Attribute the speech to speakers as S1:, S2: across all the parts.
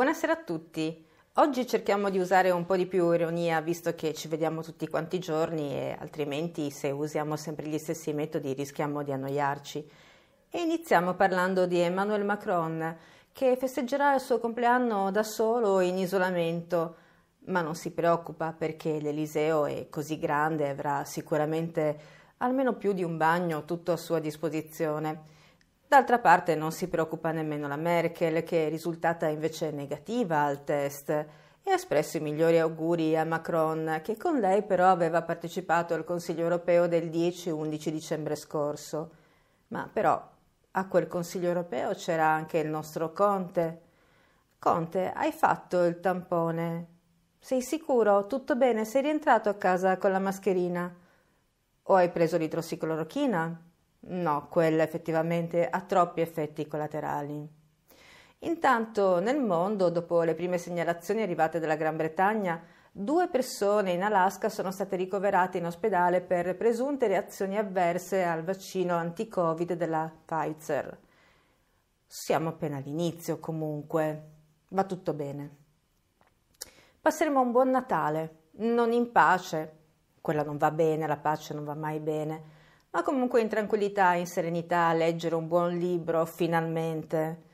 S1: Buonasera a tutti. Oggi cerchiamo di usare un po' di più ironia visto che ci vediamo tutti quanti i giorni e altrimenti se usiamo sempre gli stessi metodi rischiamo di annoiarci. E iniziamo parlando di Emmanuel Macron che festeggerà il suo compleanno da solo in isolamento, ma non si preoccupa perché l'Eliseo è così grande e avrà sicuramente almeno più di un bagno tutto a sua disposizione. D'altra parte non si preoccupa nemmeno la Merkel, che è risultata invece negativa al test e ha espresso i migliori auguri a Macron, che con lei però aveva partecipato al Consiglio europeo del 10-11 dicembre scorso. Ma però a quel Consiglio europeo c'era anche il nostro Conte. Conte, hai fatto il tampone? Sei sicuro? Tutto bene? Sei rientrato a casa con la mascherina? O hai preso l'idrossiclorochina? No, quella effettivamente ha troppi effetti collaterali. Intanto nel mondo, dopo le prime segnalazioni arrivate dalla Gran Bretagna, due persone in Alaska sono state ricoverate in ospedale per presunte reazioni avverse al vaccino anti-Covid della Pfizer. Siamo appena all'inizio comunque, va tutto bene. Passeremo un buon Natale, non in pace, quella non va bene, la pace non va mai bene ma comunque in tranquillità, in serenità, a leggere un buon libro finalmente.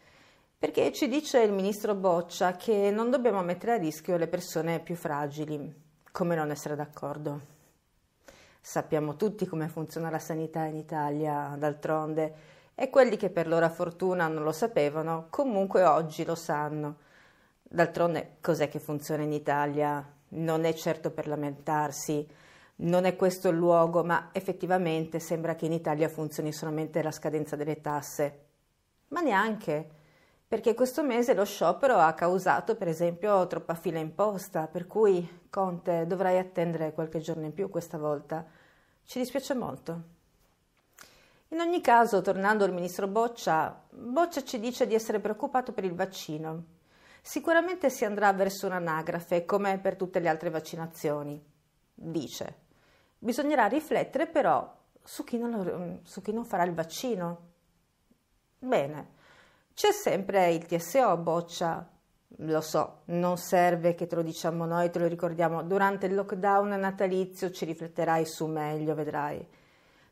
S1: Perché ci dice il ministro Boccia che non dobbiamo mettere a rischio le persone più fragili. Come non essere d'accordo? Sappiamo tutti come funziona la sanità in Italia, d'altronde, e quelli che per loro fortuna non lo sapevano, comunque oggi lo sanno. D'altronde, cos'è che funziona in Italia? Non è certo per lamentarsi non è questo il luogo, ma effettivamente sembra che in Italia funzioni solamente la scadenza delle tasse. Ma neanche, perché questo mese lo sciopero ha causato per esempio troppa fila in posta, per cui Conte dovrai attendere qualche giorno in più questa volta. Ci dispiace molto. In ogni caso, tornando al ministro Boccia, Boccia ci dice di essere preoccupato per il vaccino. Sicuramente si andrà verso un'anagrafe, come per tutte le altre vaccinazioni. Dice. Bisognerà riflettere però su chi non, lo, su chi non farà il vaccino. Bene, c'è sempre il TSO, boccia. Lo so, non serve che te lo diciamo noi, te lo ricordiamo. Durante il lockdown natalizio ci rifletterai su meglio, vedrai.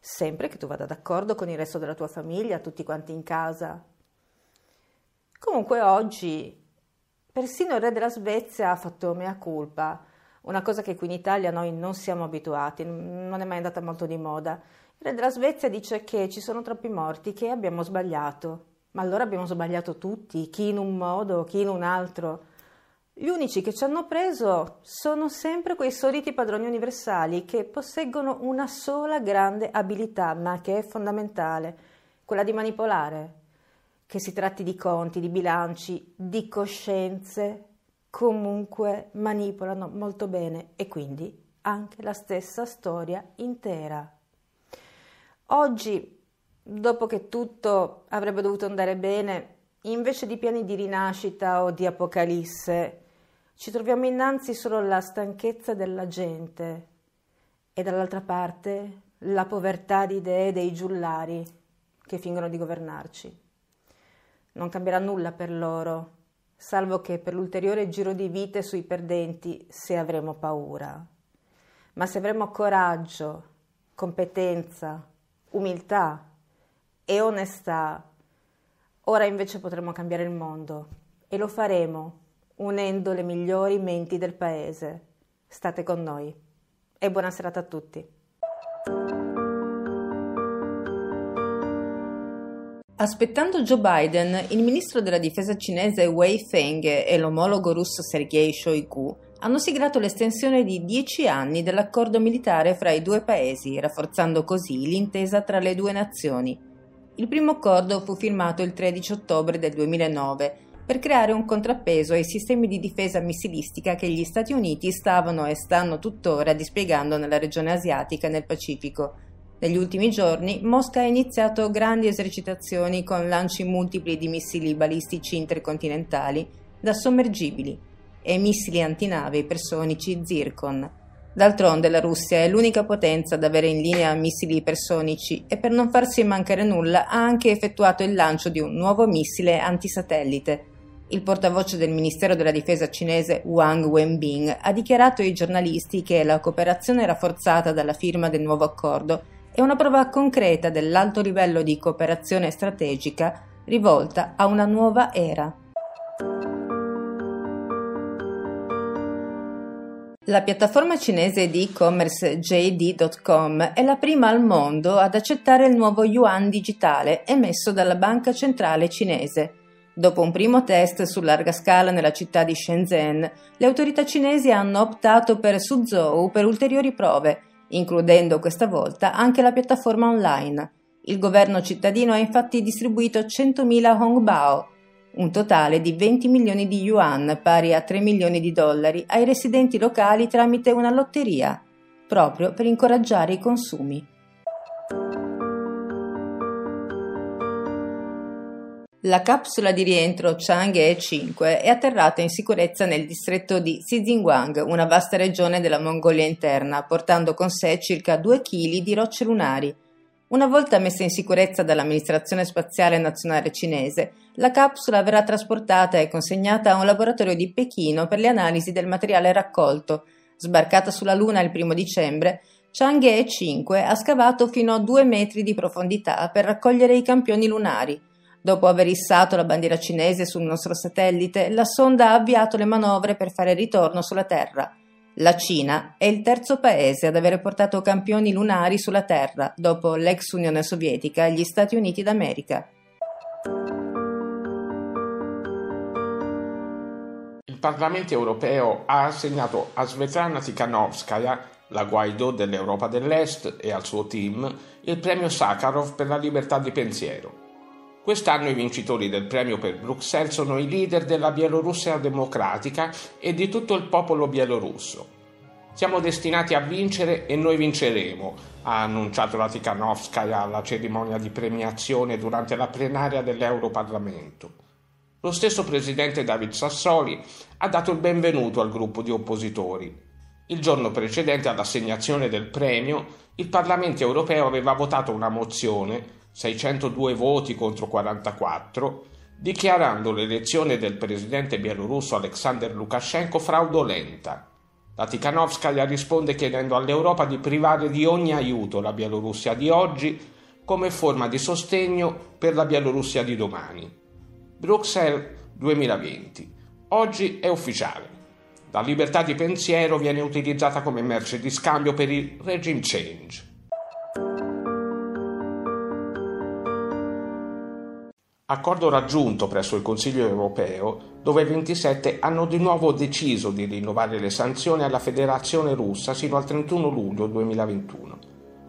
S1: Sempre che tu vada d'accordo con il resto della tua famiglia, tutti quanti in casa. Comunque oggi persino il re della Svezia ha fatto mea culpa una cosa che qui in Italia noi non siamo abituati, non è mai andata molto di moda. Il re della Svezia dice che ci sono troppi morti, che abbiamo sbagliato. Ma allora abbiamo sbagliato tutti, chi in un modo, chi in un altro. Gli unici che ci hanno preso sono sempre quei soliti padroni universali che posseggono una sola grande abilità, ma che è fondamentale, quella di manipolare. Che si tratti di conti, di bilanci, di coscienze, comunque manipolano molto bene e quindi anche la stessa storia intera. Oggi, dopo che tutto avrebbe dovuto andare bene, invece di piani di rinascita o di apocalisse, ci troviamo innanzi solo la stanchezza della gente e dall'altra parte la povertà di idee dei giullari che fingono di governarci. Non cambierà nulla per loro salvo che per l'ulteriore giro di vite sui perdenti se avremo paura. Ma se avremo coraggio, competenza, umiltà e onestà, ora invece potremo cambiare il mondo e lo faremo unendo le migliori menti del paese. State con noi e buona serata a tutti. Aspettando Joe Biden, il ministro della difesa cinese Wei Feng e l'omologo russo Sergei Shoigu hanno siglato l'estensione di dieci anni dell'accordo militare fra i due paesi, rafforzando così l'intesa tra le due nazioni. Il primo accordo fu firmato il 13 ottobre del 2009 per creare un contrappeso ai sistemi di difesa missilistica che gli Stati Uniti stavano e stanno tuttora dispiegando nella regione asiatica e nel Pacifico negli ultimi giorni Mosca ha iniziato grandi esercitazioni con lanci multipli di missili balistici intercontinentali da sommergibili e missili antinave ipersonici Zircon. D'altronde la Russia è l'unica potenza ad avere in linea missili ipersonici e per non farsi mancare nulla ha anche effettuato il lancio di un nuovo missile antisatellite. Il portavoce del Ministero della Difesa cinese Wang Wenbing ha dichiarato ai giornalisti che la cooperazione rafforzata dalla firma del nuovo accordo è una prova concreta dell'alto livello di cooperazione strategica rivolta a una nuova era. La piattaforma cinese di e-commerce JD.com è la prima al mondo ad accettare il nuovo yuan digitale emesso dalla banca centrale cinese. Dopo un primo test su larga scala nella città di Shenzhen, le autorità cinesi hanno optato per Suzhou per ulteriori prove, includendo questa volta anche la piattaforma online. Il governo cittadino ha infatti distribuito 100.000 Hongbao, un totale di 20 milioni di yuan, pari a 3 milioni di dollari, ai residenti locali tramite una lotteria, proprio per incoraggiare i consumi. La capsula di rientro Chang'e 5 è atterrata in sicurezza nel distretto di Xizingwang, una vasta regione della Mongolia interna, portando con sé circa 2 kg di rocce lunari. Una volta messa in sicurezza dall'amministrazione spaziale nazionale cinese, la capsula verrà trasportata e consegnata a un laboratorio di Pechino per le analisi del materiale raccolto. Sbarcata sulla Luna il primo dicembre, Chang'e 5 ha scavato fino a due metri di profondità per raccogliere i campioni lunari. Dopo aver issato la bandiera cinese sul nostro satellite, la sonda ha avviato le manovre per fare ritorno sulla Terra. La Cina è il terzo paese ad avere portato campioni lunari sulla Terra, dopo l'ex Unione Sovietica e gli Stati Uniti d'America.
S2: Parlamento europeo ha assegnato a Svetlana Tikhanovskaya, la Guaidó dell'Europa dell'Est, e al suo team il premio Sakharov per la libertà di pensiero. Quest'anno i vincitori del premio per Bruxelles sono i leader della Bielorussia democratica e di tutto il popolo bielorusso. Siamo destinati a vincere e noi vinceremo, ha annunciato la Tikhanovskaya alla cerimonia di premiazione durante la plenaria dell'Europarlamento. Lo stesso presidente David Sassoli ha dato il benvenuto al gruppo di oppositori. Il giorno precedente all'assegnazione del premio, il Parlamento europeo aveva votato una mozione, 602 voti contro 44, dichiarando l'elezione del presidente bielorusso Alexander Lukashenko fraudolenta. La Tikhanovskaya risponde chiedendo all'Europa di privare di ogni aiuto la Bielorussia di oggi come forma di sostegno per la Bielorussia di domani. Bruxelles 2020. Oggi è ufficiale. La libertà di pensiero viene utilizzata come merce di scambio per il regime change. Accordo raggiunto presso il Consiglio europeo, dove i 27 hanno di nuovo deciso di rinnovare le sanzioni alla Federazione russa sino al 31 luglio 2021.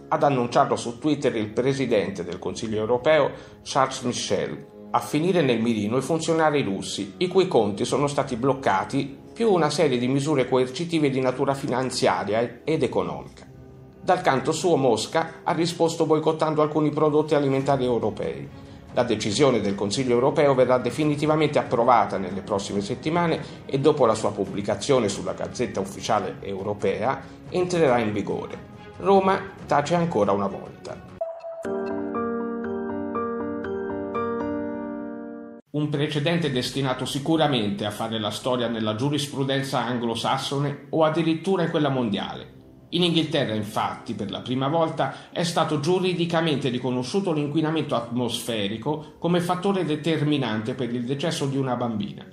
S2: Ad annunciarlo su Twitter il presidente del Consiglio europeo, Charles Michel, a finire nel mirino i funzionari russi, i cui conti sono stati bloccati, più una serie di misure coercitive di natura finanziaria ed economica. Dal canto suo Mosca ha risposto boicottando alcuni prodotti alimentari europei. La decisione del Consiglio europeo verrà definitivamente approvata nelle prossime settimane e dopo la sua pubblicazione sulla Gazzetta Ufficiale Europea entrerà in vigore. Roma tace ancora una volta. un precedente destinato sicuramente a fare la storia nella giurisprudenza anglosassone o addirittura in quella mondiale. In Inghilterra, infatti, per la prima volta è stato giuridicamente riconosciuto l'inquinamento atmosferico come fattore determinante per il decesso di una bambina.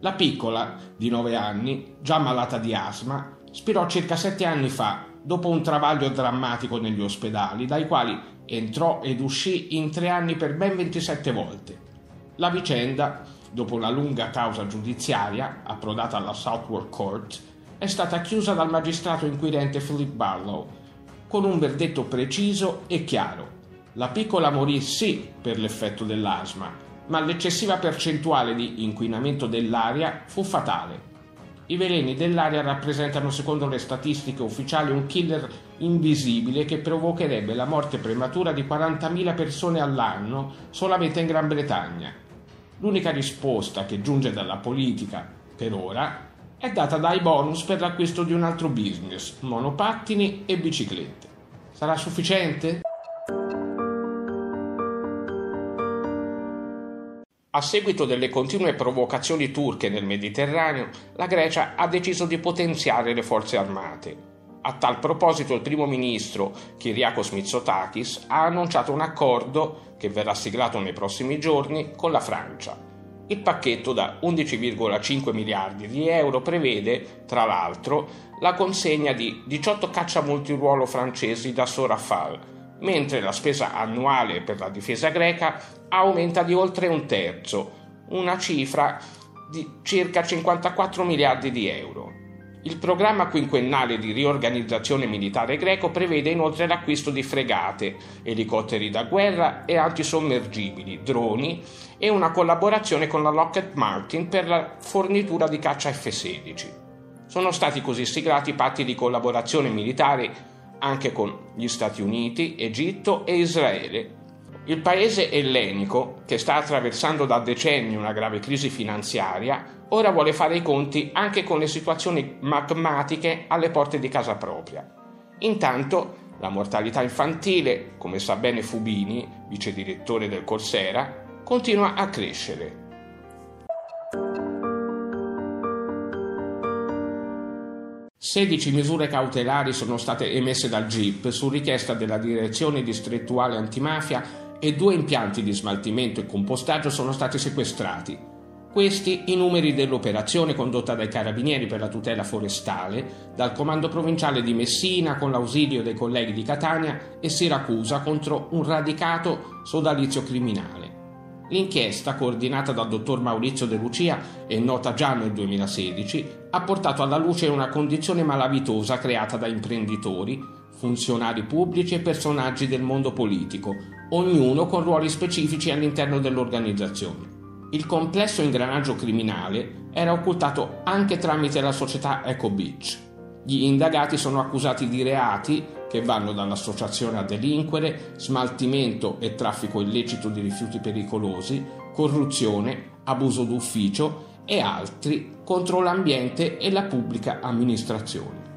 S2: La piccola, di 9 anni, già malata di asma, spirò circa 7 anni fa, dopo un travaglio drammatico negli ospedali, dai quali entrò ed uscì in 3 anni per ben 27 volte. La vicenda, dopo una lunga causa giudiziaria, approdata alla Southwark Court, è stata chiusa dal magistrato inquirente Philip Barlow, con un verdetto preciso e chiaro. La piccola morì sì per l'effetto dell'asma, ma l'eccessiva percentuale di inquinamento dell'aria fu fatale. I veleni dell'aria rappresentano, secondo le statistiche ufficiali, un killer invisibile che provocherebbe la morte prematura di 40.000 persone all'anno solamente in Gran Bretagna. L'unica risposta che giunge dalla politica, per ora, è data dai bonus per l'acquisto di un altro business, monopattini e biciclette. Sarà sufficiente? A seguito delle continue provocazioni turche nel Mediterraneo, la Grecia ha deciso di potenziare le forze armate. A tal proposito il primo ministro Kyriakos Mitsotakis ha annunciato un accordo che verrà siglato nei prossimi giorni con la Francia. Il pacchetto da 11,5 miliardi di euro prevede, tra l'altro, la consegna di 18 caccia multiruolo francesi da Sorafal, mentre la spesa annuale per la difesa greca aumenta di oltre un terzo, una cifra di circa 54 miliardi di euro. Il programma quinquennale di riorganizzazione militare greco prevede inoltre l'acquisto di fregate, elicotteri da guerra e antisommergibili, droni e una collaborazione con la Lockheed Martin per la fornitura di caccia F-16. Sono stati così siglati patti di collaborazione militare anche con gli Stati Uniti, Egitto e Israele. Il paese ellenico, che sta attraversando da decenni una grave crisi finanziaria, ora vuole fare i conti anche con le situazioni magmatiche alle porte di casa propria. Intanto la mortalità infantile, come sa bene Fubini, vice direttore del Corsera, continua a crescere 16 misure cautelari sono state emesse dal GIP su richiesta della Direzione Distrettuale Antimafia e due impianti di smaltimento e compostaggio sono stati sequestrati. Questi i numeri dell'operazione condotta dai Carabinieri per la tutela forestale, dal Comando Provinciale di Messina con l'ausilio dei colleghi di Catania e Siracusa contro un radicato sodalizio criminale. L'inchiesta, coordinata dal dottor Maurizio De Lucia e nota già nel 2016, ha portato alla luce una condizione malavitosa creata da imprenditori, funzionari pubblici e personaggi del mondo politico, ognuno con ruoli specifici all'interno dell'organizzazione. Il complesso ingranaggio criminale era occultato anche tramite la società Eco Beach. Gli indagati sono accusati di reati che vanno dall'associazione a delinquere, smaltimento e traffico illecito di rifiuti pericolosi, corruzione, abuso d'ufficio e altri contro l'ambiente e la pubblica amministrazione.